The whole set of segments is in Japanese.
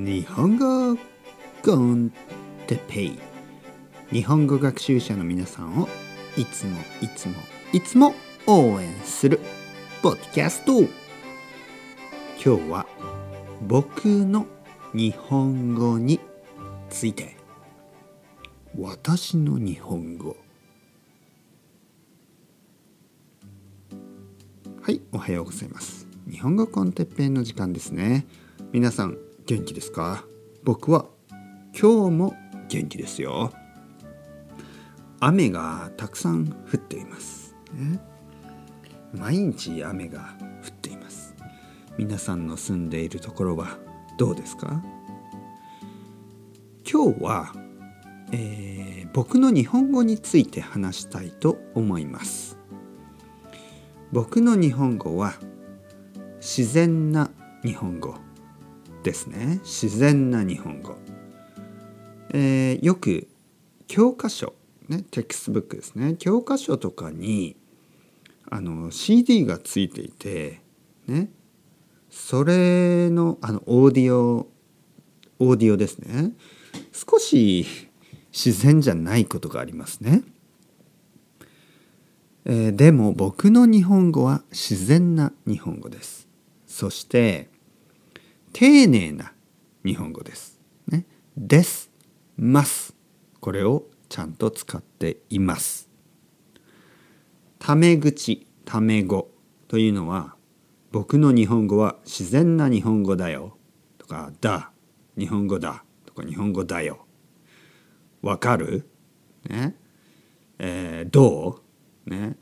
日本語コンテペイ。日本語学習者の皆さんをいつもいつもいつも応援するポッドキャスト。今日は僕の日本語について。私の日本語。はいおはようございます。日本語コンテッペイの時間ですね。皆さん元気ですか？僕は今日も元気ですよ。雨がたくさん降っています、毎日雨が降っています。皆さんの住んでいるところはどうですか？今日は、えー僕の日本語について話したいと思います。僕の日本語は自然な日本語。ですね。自然な日本語、えーよく教科書ねテキストブックですね。教科書とかにあの CD がついていてね。それのあのオーディオオーディオですね。少し自然じゃないことがありますね、えーでも僕の日本語は自然な日本語です。そして丁寧な日本語です。ね、です、ます。これをちゃんと使っています。タメ口、タメ語というのは僕の日本語は自然な日本語だよとかだ、日本語だとか日本語だよ。わかる？ね、えーどう？ね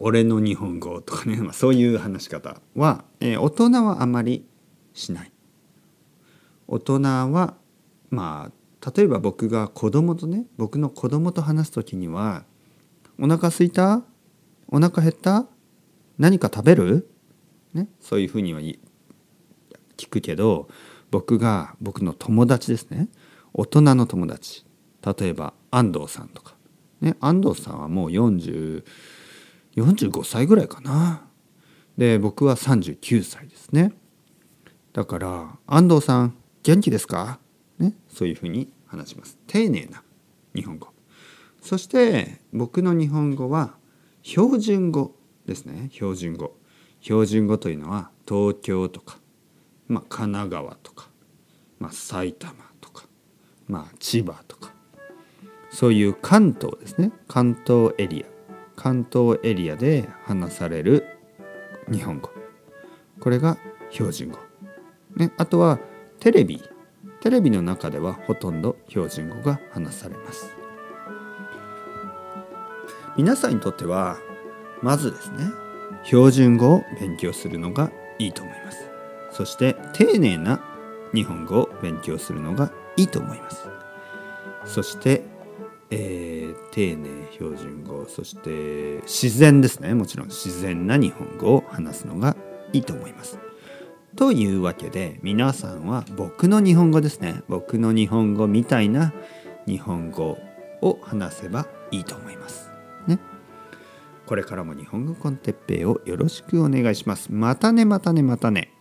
俺の日本語とかね、まあ、そういう話し方は、えー大人はあまりしない。大人はまあ例えば僕が子供とね僕の子供と話す時には「お腹すいた？お腹減った？何か食べる?」ねそういうふうには聞くけど僕が僕の友達ですね。大人の友達。例えば安藤さんとか、ね、安藤さんはもう40 45歳ぐらいかな。で僕は39歳ですね。だから「安藤さん元気ですか?」ねそういうふうに話します。丁寧な日本語。そして僕の日本語は標準語ですね。標準語。標準語というのは東京とか、まあ、神奈川とか、まあ、埼玉とか、まあ、千葉とか。そういう関東ですね。関東エリア。関東エリアで話される日本語。これが標準語、ね、あとはテレビ。テレビの中ではほとんど標準語が話されます。皆さんにとってはまずですね標準語を勉強するのがいいと思います。そして丁寧な日本語を勉強するのがいいと思います。そしてえー丁寧標準語そして自然ですねもちろん自然な日本語を話すのがいいと思います。というわけで皆さんは僕の日本語ですね僕の日本語みたいな日本語を話せばいいと思います。ね。これからも日本語コンテッペイをよろしくお願いします。またねまたねまたね。